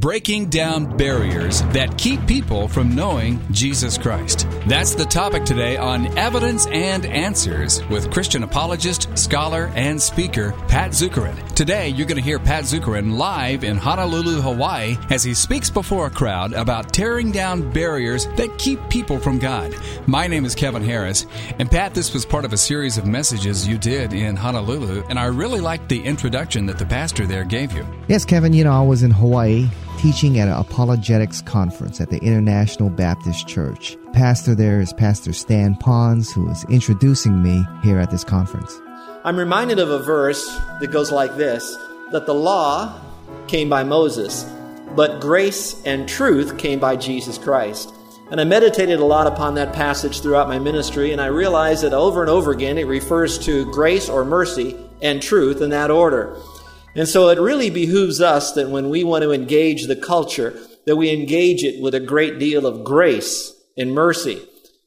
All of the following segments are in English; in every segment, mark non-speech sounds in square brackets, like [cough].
breaking down barriers that keep people from knowing Jesus Christ. That's the topic today on Evidence and Answers with Christian apologist, scholar, and speaker Pat Zukeran. Today, you're going to hear Pat Zukeran live in Honolulu, Hawaii, as he speaks before a crowd about tearing down barriers that keep people from God. My name is Kevin Harris, and Pat, this was part of a series of messages you did in Honolulu, and I really liked the introduction that the pastor there gave you. Yes, Kevin, you know, I was in Hawaii teaching at an apologetics conference at the International Baptist Church. Pastor there is Pastor Stan Pons, who is introducing me here at this conference. I'm reminded of a verse that goes like this that the law came by Moses, but grace and truth came by Jesus Christ. And I meditated a lot upon that passage throughout my ministry, and I realized that over and over again it refers to grace or mercy and truth in that order. And so it really behooves us that when we want to engage the culture, that we engage it with a great deal of grace and mercy.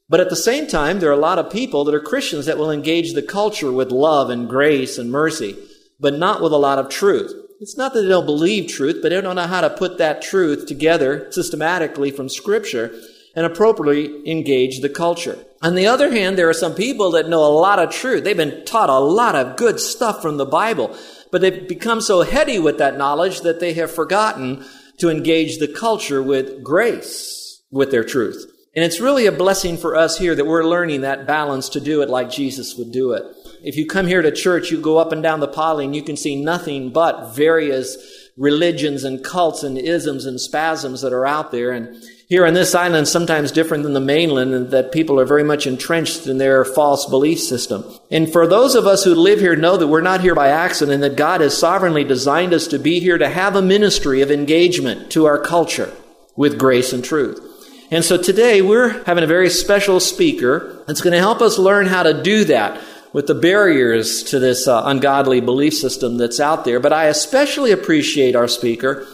But at the same time, there are a lot of people that are Christians that will engage the culture with love and grace and mercy, but not with a lot of truth. It's not that they don't believe truth, but they don't know how to put that truth together systematically from Scripture and appropriately engage the culture. On the other hand, there are some people that know a lot of truth. They've been taught a lot of good stuff from the Bible, but they've become so heady with that knowledge that they have forgotten to engage the culture with grace with their truth. And it's really a blessing for us here that we're learning that balance to do it like Jesus would do it. If you come here to church, you go up and down the Pali and you can see nothing but various religions and cults and isms and spasms that are out there. And here on this island, sometimes different than the mainland, and that people are very much entrenched in their false belief system. And for those of us who live here know that we're not here by accident, that God has sovereignly designed us to be here to have a ministry of engagement to our culture with grace and truth. And so today we're having a very special speaker that's going to help us learn how to do that with the barriers to this uh, ungodly belief system that's out there. But I especially appreciate our speaker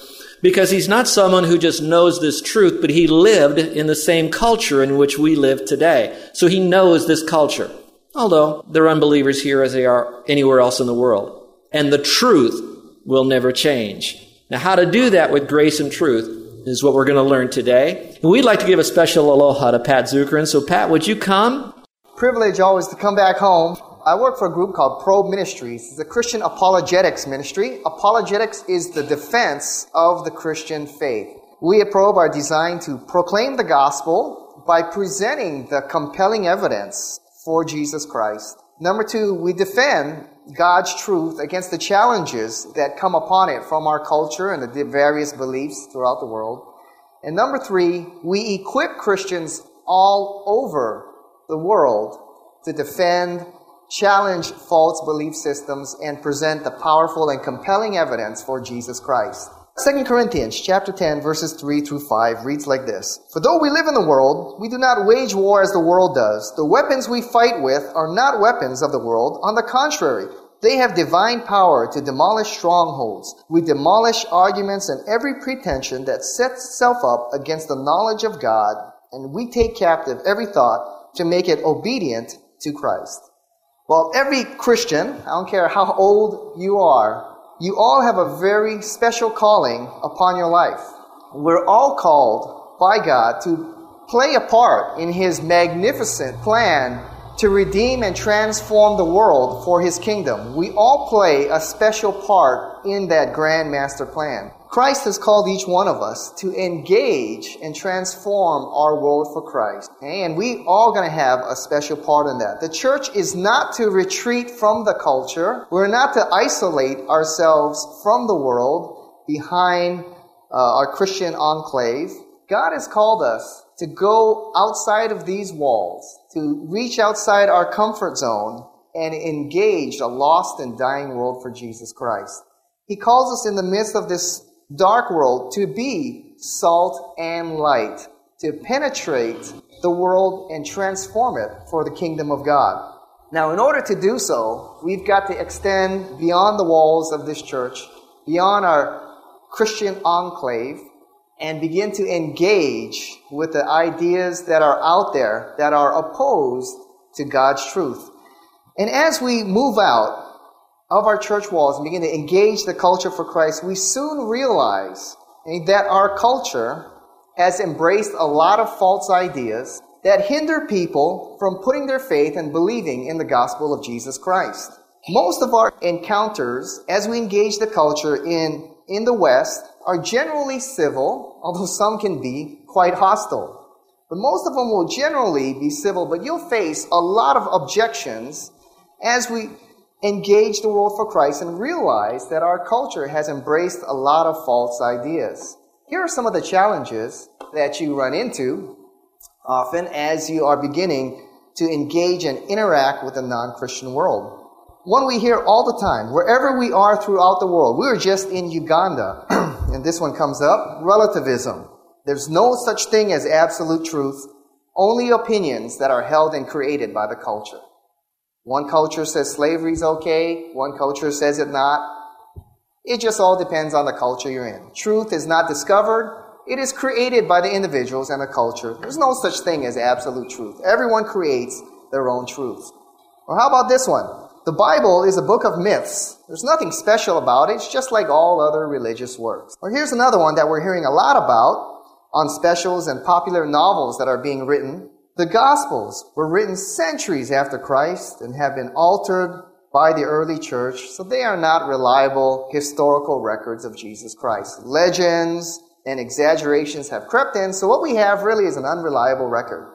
because he's not someone who just knows this truth, but he lived in the same culture in which we live today. So he knows this culture. Although they're unbelievers here as they are anywhere else in the world. And the truth will never change. Now, how to do that with grace and truth is what we're going to learn today. And we'd like to give a special aloha to Pat Zukeran. So, Pat, would you come? Privilege always to come back home. I work for a group called Probe Ministries. It's a Christian apologetics ministry. Apologetics is the defense of the Christian faith. We at Probe are designed to proclaim the gospel by presenting the compelling evidence for Jesus Christ. Number two, we defend God's truth against the challenges that come upon it from our culture and the various beliefs throughout the world. And number three, we equip Christians all over the world to defend, challenge false belief systems, and present the powerful and compelling evidence for Jesus Christ. 2 Corinthians chapter 10 verses 3 through 5 reads like this. For though we live in the world, we do not wage war as the world does. The weapons we fight with are not weapons of the world. On the contrary, they have divine power to demolish strongholds. We demolish arguments and every pretension that sets itself up against the knowledge of God, and we take captive every thought to make it obedient to Christ. Well, every Christian, I don't care how old you are, you all have a very special calling upon your life. We're all called by God to play a part in His magnificent plan to redeem and transform the world for His kingdom. We all play a special part in that grand master plan. Christ has called each one of us to engage and transform our world for Christ. And we all going to have a special part in that. The church is not to retreat from the culture. We're not to isolate ourselves from the world behind uh, our Christian enclave. God has called us to go outside of these walls, to reach outside our comfort zone and engage a lost and dying world for Jesus Christ. He calls us in the midst of this dark world to be salt and light, to penetrate the world and transform it for the kingdom of God. Now, in order to do so, we've got to extend beyond the walls of this church, beyond our Christian enclave, and begin to engage with the ideas that are out there that are opposed to God's truth. And as we move out of our church walls and begin to engage the culture for Christ, we soon realize that our culture has embraced a lot of false ideas that hinder people from putting their faith and believing in the gospel of Jesus Christ. Most of our encounters as we engage the culture in, in the West are generally civil, although some can be quite hostile. But most of them will generally be civil, but you'll face a lot of objections as we engage the world for Christ and realize that our culture has embraced a lot of false ideas. Here are some of the challenges that you run into often as you are beginning to engage and interact with the non Christian world. One we hear all the time, wherever we are throughout the world. We were just in Uganda, [clears throat] and this one comes up relativism. There's no such thing as absolute truth, only opinions that are held and created by the culture. One culture says slavery is okay, one culture says it not. It just all depends on the culture you're in. Truth is not discovered, it is created by the individuals and the culture. There's no such thing as absolute truth. Everyone creates their own truth. Or how about this one? The Bible is a book of myths. There's nothing special about it. It's just like all other religious works. Or here's another one that we're hearing a lot about on specials and popular novels that are being written. The Gospels were written centuries after Christ and have been altered by the early church, so they are not reliable historical records of Jesus Christ. Legends, and exaggerations have crept in, so what we have really is an unreliable record.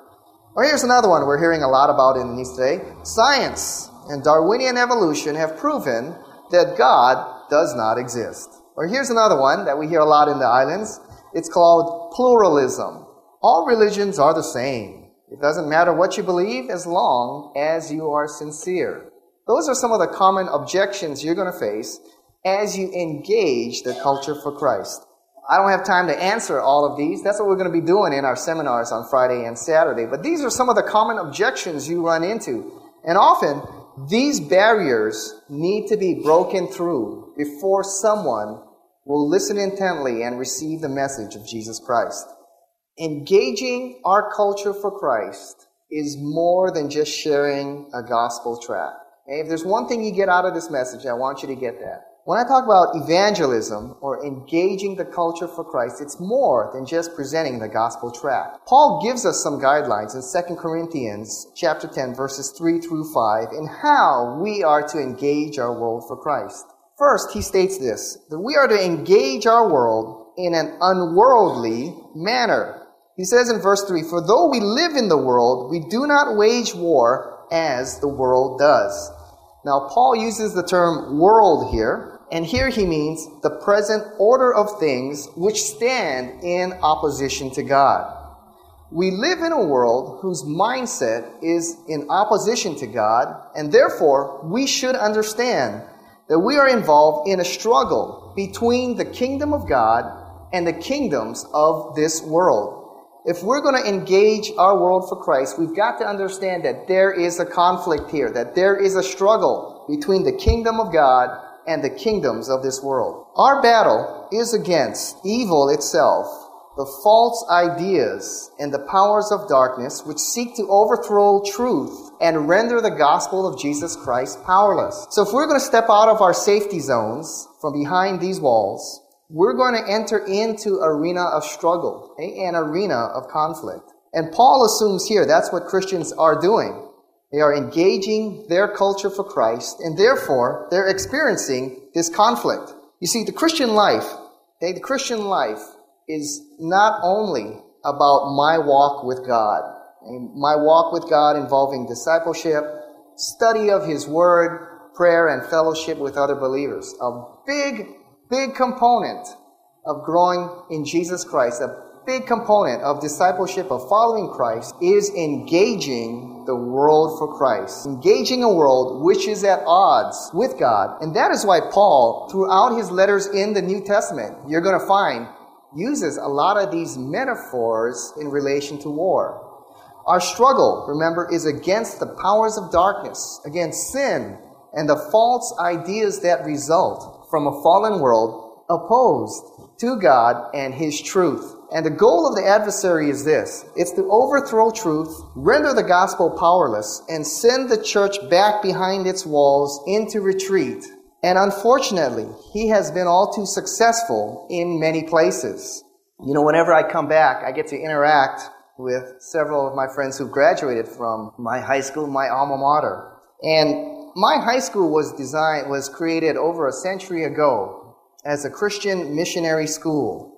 Or here's another one we're hearing a lot about in the today. Science and Darwinian evolution have proven that God does not exist. Or here's another one that we hear a lot in the islands. It's called pluralism. All religions are the same. It doesn't matter what you believe as long as you are sincere. Those are some of the common objections you're going to face as you engage the culture for Christ. I don't have time to answer all of these. That's what we're going to be doing in our seminars on Friday and Saturday. But these are some of the common objections you run into. And often, these barriers need to be broken through before someone will listen intently and receive the message of Jesus Christ. Engaging our culture for Christ is more than just sharing a gospel tract. If there's one thing you get out of this message, I want you to get that. When I talk about evangelism or engaging the culture for Christ, it's more than just presenting the gospel tract. Paul gives us some guidelines in 2 Corinthians chapter 10 verses 3 through 5 in how we are to engage our world for Christ. First, he states this, that we are to engage our world in an unworldly manner. He says in verse 3, For though we live in the world, we do not wage war as the world does. Now, Paul uses the term world here, and here he means the present order of things which stand in opposition to God. We live in a world whose mindset is in opposition to God, and therefore we should understand that we are involved in a struggle between the kingdom of God and the kingdoms of this world. If we're going to engage our world for Christ, we've got to understand that there is a conflict here, that there is a struggle between the kingdom of God and the kingdoms of this world. Our battle is against evil itself, the false ideas and the powers of darkness which seek to overthrow truth and render the gospel of Jesus Christ powerless. So if we're going to step out of our safety zones from behind these walls, we're going to enter into arena of struggle, an arena of conflict. And Paul assumes here that's what Christians are doing. They are engaging their culture for Christ, and therefore they're experiencing this conflict. You see, the Christian life, okay, the Christian life is not only about my walk with God, my walk with God involving discipleship, study of His Word, prayer, and fellowship with other believers. A big, big component of growing in Jesus Christ, a big component of discipleship, of following Christ, is engaging the world for Christ, engaging a world which is at odds with God. And that is why Paul, throughout his letters in the New Testament, you're going to find, uses a lot of these metaphors in relation to war. Our struggle, remember, is against the powers of darkness, against sin, and the false ideas that result from a fallen world opposed to God and His truth. And the goal of the adversary is this it's to overthrow truth, render the gospel powerless, and send the church back behind its walls into retreat And unfortunately, he has been all too successful in many places. You know, whenever I come back, I get to interact with several of my friends who graduated from my high school, my alma mater. And my high school was designed, was created over a century ago as a Christian missionary school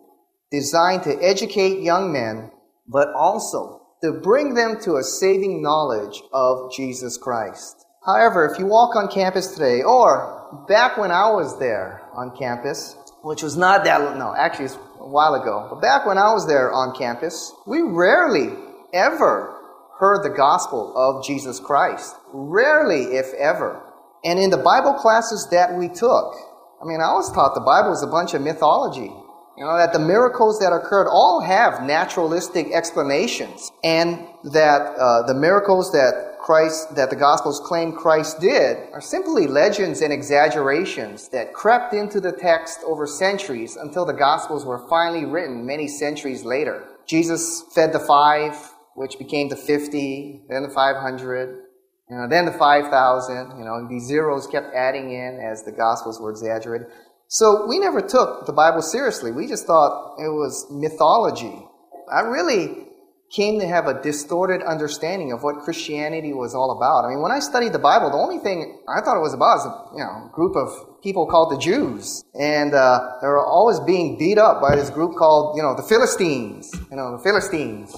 designed to educate young men, but also to bring them to a saving knowledge of Jesus Christ. However, if you walk on campus today, or back when I was there on campus, which was not that, long, no, actually it's a while ago, but back when I was there on campus, we rarely ever heard the gospel of Jesus Christ. Rarely, if ever. And in the Bible classes that we took, I mean, I was taught the Bible is a bunch of mythology. You know, that the miracles that occurred all have naturalistic explanations, and that uh, the miracles that Christ, that the Gospels claim Christ did, are simply legends and exaggerations that crept into the text over centuries until the Gospels were finally written many centuries later. Jesus fed the five, which became the 50, then the 500, you know, then the 5,000, you know, these zeros kept adding in as the Gospels were exaggerated. So we never took the Bible seriously. We just thought it was mythology. I really came to have a distorted understanding of what Christianity was all about. I mean, when I studied the Bible, the only thing I thought it was about was a you know, group of people called the Jews. And uh, they were always being beat up by this group called, you know, the Philistines. You know, the Philistines.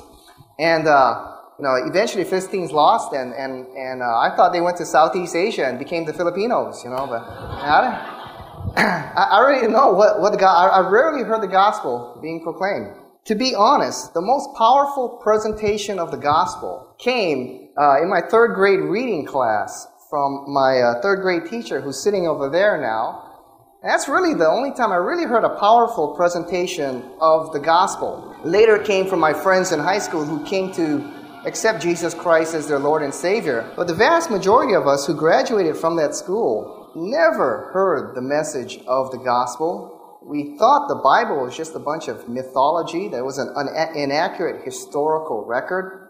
And, uh, you know, eventually Philistines lost, and, and, and uh, I thought they went to Southeast Asia and became the Filipinos, you know, but I, [clears throat] I, I already know what, what the God, I, I rarely heard the gospel being proclaimed. To be honest, the most powerful presentation of the gospel came uh, in my third grade reading class from my uh, third grade teacher who's sitting over there now. And that's really the only time I really heard a powerful presentation of the gospel. Later came from my friends in high school who came to accept Jesus Christ as their Lord and Savior. But the vast majority of us who graduated from that school never heard the message of the gospel. We thought the Bible was just a bunch of mythology, that was an inaccurate historical record,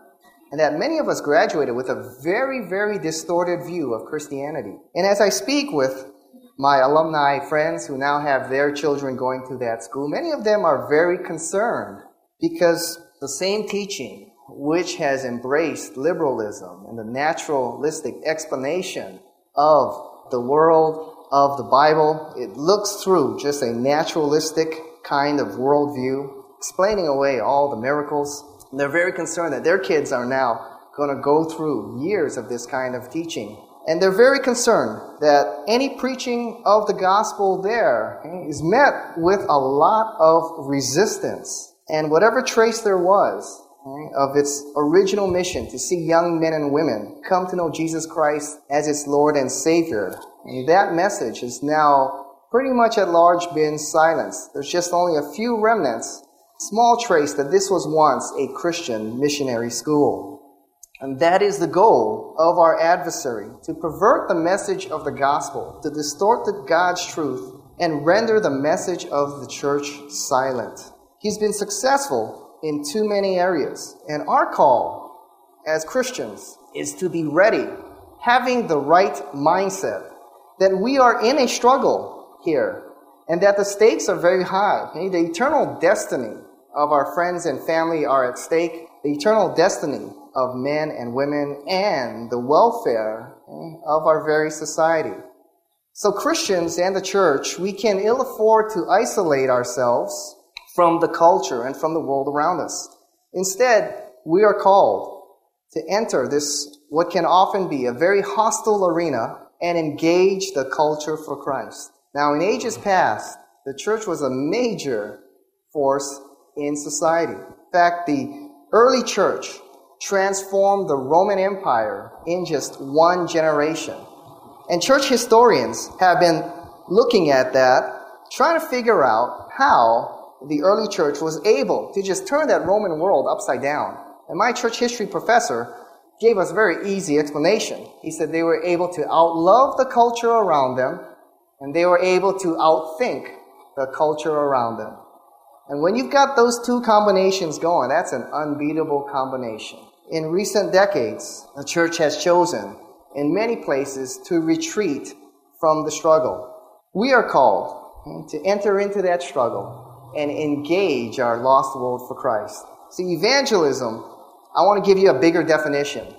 and that many of us graduated with a very, very distorted view of Christianity. And as I speak with my alumni friends who now have their children going to that school, many of them are very concerned because the same teaching which has embraced liberalism and the naturalistic explanation of the world of the Bible. It looks through just a naturalistic kind of worldview, explaining away all the miracles. And they're very concerned that their kids are now going to go through years of this kind of teaching. And they're very concerned that any preaching of the gospel there is met with a lot of resistance. And whatever trace there was, of its original mission to see young men and women come to know Jesus Christ as its Lord and Savior. And that message is now pretty much at large been silenced. There's just only a few remnants, small trace that this was once a Christian missionary school. And that is the goal of our adversary to pervert the message of the gospel, to distort the God's truth, and render the message of the church silent. He's been successful in too many areas. And our call as Christians is to be ready, having the right mindset that we are in a struggle here and that the stakes are very high. The eternal destiny of our friends and family are at stake, the eternal destiny of men and women, and the welfare of our very society. So, Christians and the church, we can ill afford to isolate ourselves from the culture and from the world around us. Instead, we are called to enter this, what can often be a very hostile arena, and engage the culture for Christ. Now, in ages past, the church was a major force in society. In fact, the early church transformed the Roman Empire in just one generation. And church historians have been looking at that, trying to figure out how the early church was able to just turn that Roman world upside down. And my church history professor gave us a very easy explanation. He said they were able to outlove the culture around them, and they were able to outthink the culture around them. And when you've got those two combinations going, that's an unbeatable combination. In recent decades, the church has chosen, in many places, to retreat from the struggle. We are called hmm, to enter into that struggle and engage our lost world for Christ. See, evangelism, I want to give you a bigger definition.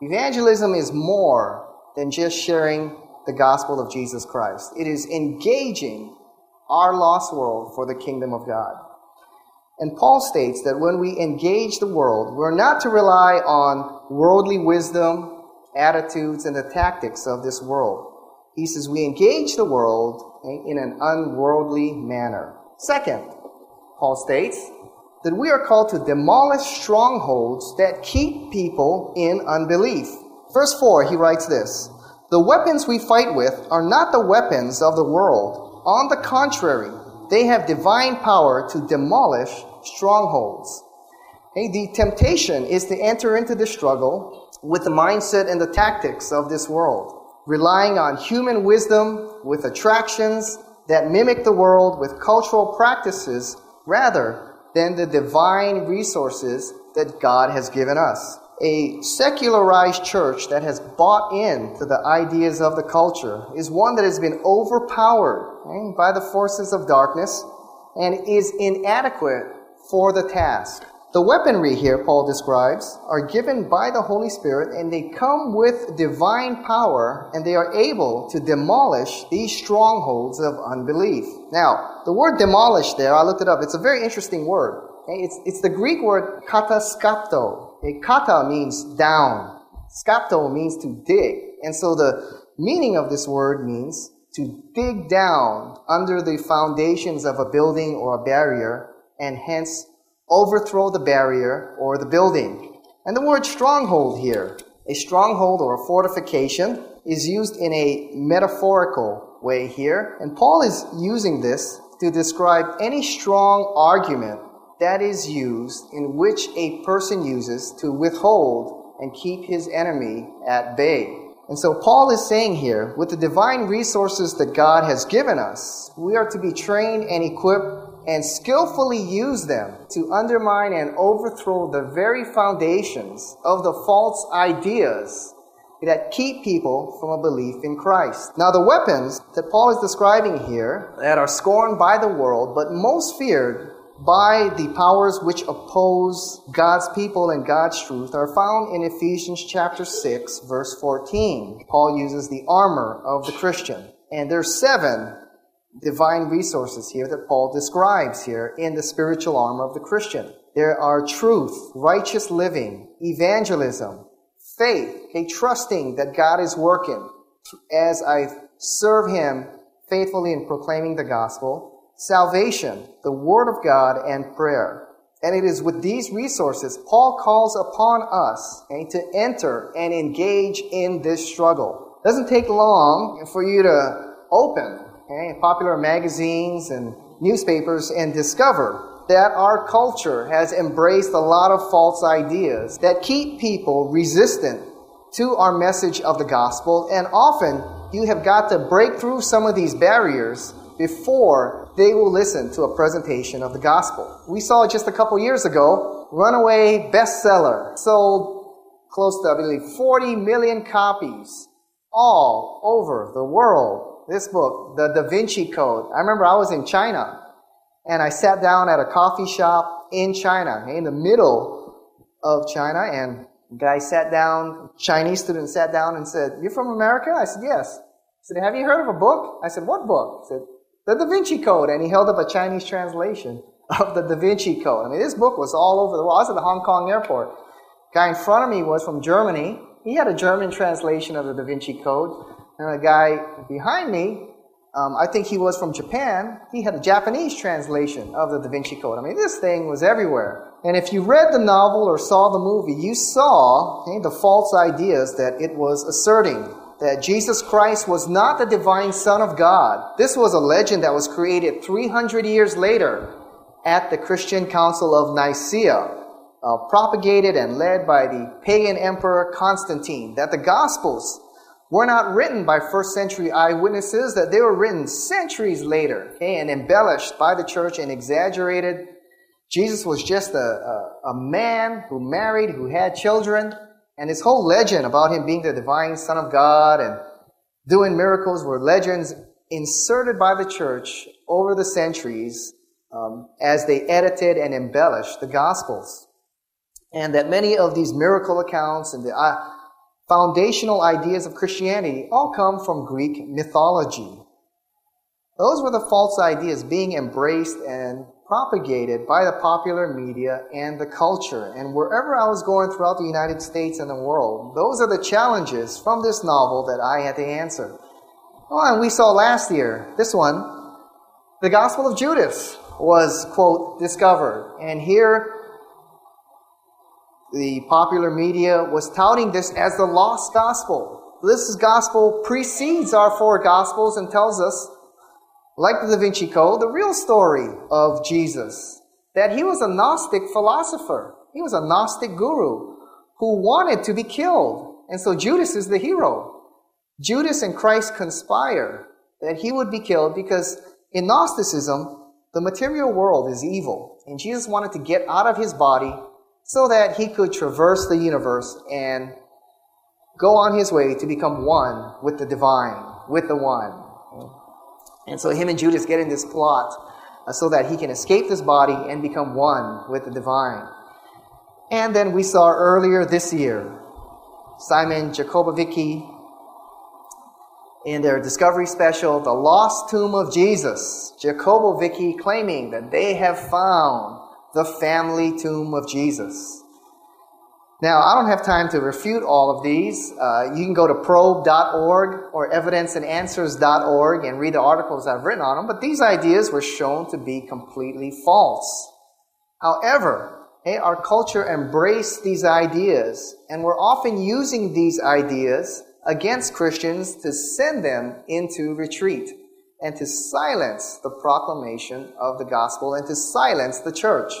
Evangelism is more than just sharing the gospel of Jesus Christ, it is engaging our lost world for the kingdom of God. And Paul states that when we engage the world, we're not to rely on worldly wisdom, attitudes, and the tactics of this world. He says we engage the world in an unworldly manner. Second, Paul states that we are called to demolish strongholds that keep people in unbelief. Verse 4, he writes this The weapons we fight with are not the weapons of the world. On the contrary, they have divine power to demolish strongholds. The temptation is to enter into the struggle with the mindset and the tactics of this world, relying on human wisdom with attractions that mimic the world with cultural practices rather than the divine resources that God has given us. A secularized church that has bought into the ideas of the culture is one that has been overpowered okay, by the forces of darkness and is inadequate for the task. The weaponry here, Paul describes, are given by the Holy Spirit and they come with divine power and they are able to demolish these strongholds of unbelief. Now, the word demolish there, I looked it up, it's a very interesting word. It's, it's the Greek word kataskapto. Kata means down, skapto means to dig. And so the meaning of this word means to dig down under the foundations of a building or a barrier and hence overthrow the barrier or the building. And the word stronghold here, a stronghold or a fortification, is used in a metaphorical way here. And Paul is using this to describe any strong argument that is used in which a person uses to withhold and keep his enemy at bay. And so Paul is saying here, with the divine resources that God has given us, we are to be trained and equipped and skillfully use them to undermine and overthrow the very foundations of the false ideas that keep people from a belief in Christ. Now, the weapons that Paul is describing here that are scorned by the world, but most feared by the powers which oppose God's people and God's truth are found in Ephesians chapter 6 verse 14. Paul uses the armor of the Christian. And there's seven divine resources here that Paul describes here in the spiritual armor of the Christian. There are truth, righteous living, evangelism, faith, a trusting that God is working as I serve Him faithfully in proclaiming the gospel, salvation, the Word of God, and prayer. And it is with these resources Paul calls upon us to enter and engage in this struggle. It doesn't take long for you to open okay, popular magazines and newspapers and discover that our culture has embraced a lot of false ideas that keep people resistant to our message of the gospel. And often you have got to break through some of these barriers before they will listen to a presentation of the gospel. We saw just a couple years ago, runaway bestseller, sold close to, I believe, 40 million copies all over the world this book, The Da Vinci Code. I remember I was in China and I sat down at a coffee shop in China, in the middle of China, and guy sat down, Chinese student sat down and said, You're from America? I said, Yes. He said, Have you heard of a book? I said, What book? He said, The Da Vinci Code. And he held up a Chinese translation of the Da Vinci Code. I mean, this book was all over the world. I was at the Hong Kong airport. Guy in front of me was from Germany. He had a German translation of the Da Vinci Code. And a guy behind me, um, I think he was from Japan, he had a Japanese translation of the Da Vinci Code. I mean, this thing was everywhere. And if you read the novel or saw the movie, you saw okay, the false ideas that it was asserting that Jesus Christ was not the divine Son of God. This was a legend that was created 300 years later at the Christian Council of Nicaea, uh, propagated and led by the pagan emperor Constantine, that the Gospels were not written by first century eyewitnesses, that they were written centuries later okay, and embellished by the church and exaggerated. Jesus was just a, a, a man who married, who had children, and this whole legend about him being the divine Son of God and doing miracles were legends inserted by the church over the centuries um, as they edited and embellished the Gospels. And that many of these miracle accounts and the uh, foundational ideas of Christianity all come from Greek mythology. Those were the false ideas being embraced and propagated by the popular media and the culture. And wherever I was going throughout the United States and the world, those are the challenges from this novel that I had to answer. Oh, and we saw last year, this one, the Gospel of Judas was, quote, discovered. And here, the popular media was touting this as the lost gospel. This gospel precedes our four gospels and tells us like the Da Vinci Code, the real story of Jesus. That he was a Gnostic philosopher. He was a Gnostic guru who wanted to be killed. And so Judas is the hero. Judas and Christ conspire that he would be killed because in Gnosticism, the material world is evil. And Jesus wanted to get out of his body so that he could traverse the universe and go on his way to become one with the divine, with the one. And so him and Judas get in this plot uh, so that he can escape this body and become one with the divine. And then we saw earlier this year Simon Jacobovici in their discovery special, The Lost Tomb of Jesus. Jacobovici claiming that they have found the family tomb of Jesus. Now, I don't have time to refute all of these. Uh, you can go to probe.org or evidenceandanswers.org and read the articles I've written on them, but these ideas were shown to be completely false. However, hey, our culture embraced these ideas, and we're often using these ideas against Christians to send them into retreat and to silence the proclamation of the gospel and to silence the church.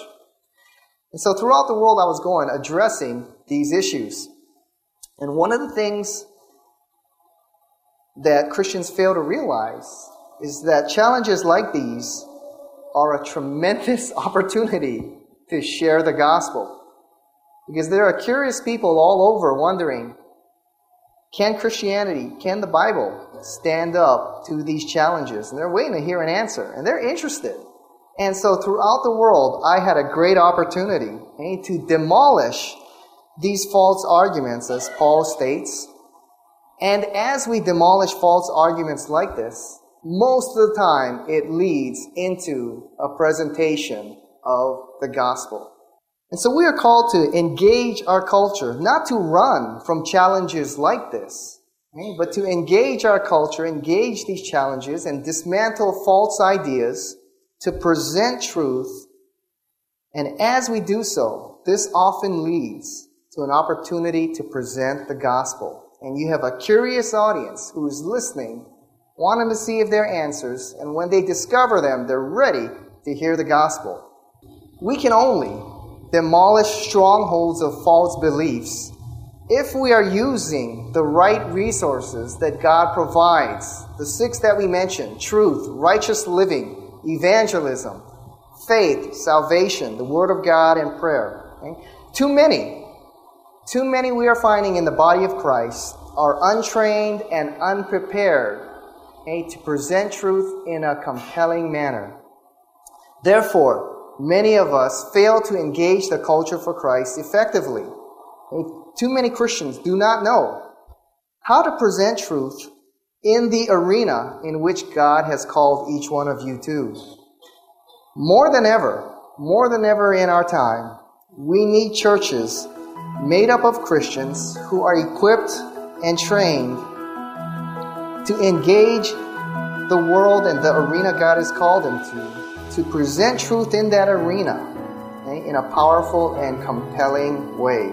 And so throughout the world, I was going addressing these issues. And one of the things that Christians fail to realize is that challenges like these are a tremendous [laughs] opportunity to share the gospel. Because there are curious people all over wondering can Christianity, can the Bible stand up to these challenges? And they're waiting to hear an answer, and they're interested. And so throughout the world, I had a great opportunity okay, to demolish these false arguments, as Paul states. And as we demolish false arguments like this, most of the time it leads into a presentation of the gospel. And so we are called to engage our culture, not to run from challenges like this, but to engage our culture, engage these challenges, and dismantle false ideas to present truth. And as we do so, this often leads to an opportunity to present the gospel. And you have a curious audience who is listening, wanting to see if there are answers, and when they discover them, they're ready to hear the gospel. We can only demolish strongholds of false beliefs if we are using the right resources that God provides. The six that we mentioned truth, righteous living, evangelism, faith, salvation, the Word of God, and prayer. Okay? Too many, too many we are finding in the body of Christ are untrained and unprepared okay, to present truth in a compelling manner. Therefore, many of us fail to engage the culture for Christ effectively. Okay? Too many Christians do not know how to present truth in the arena in which God has called each one of you to. More than ever, more than ever in our time, we need churches made up of Christians who are equipped and trained to engage the world and the arena God has called them to, to present truth in that arena okay, in a powerful and compelling way.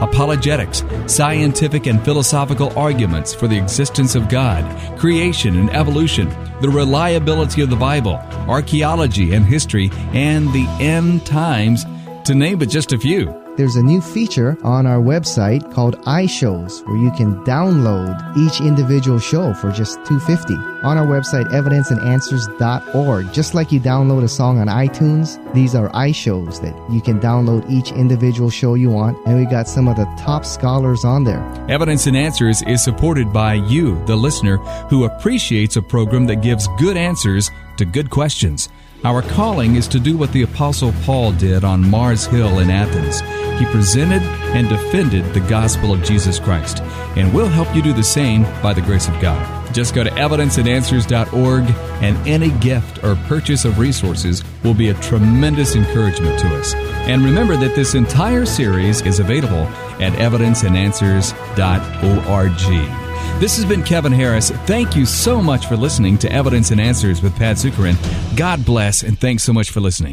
apologetics, scientific and philosophical arguments for the existence of God, creation and evolution, the reliability of the Bible, archaeology and history, and the end times, to name but just a few. There's a new feature on our website called iShows where you can download each individual show for just 250 on our website evidenceandanswers.org just like you download a song on iTunes these are iShows that you can download each individual show you want. And we got some of the top scholars on there. Evidence and Answers is supported by you the listener who appreciates a program that gives good answers to good questions. Our calling is to do what the Apostle Paul did on Mars Hill in Athens. He presented and defended the gospel of Jesus Christ, and we'll help you do the same by the grace of God. Just go to evidenceandanswers.org, and any gift or purchase of resources will be a tremendous encouragement to us. And remember that this entire series is available at evidenceandanswers.org. This has been Kevin Harris. Thank you so much for listening to Evidence and Answers with Pat Zukeran. God bless, and thanks so much for listening.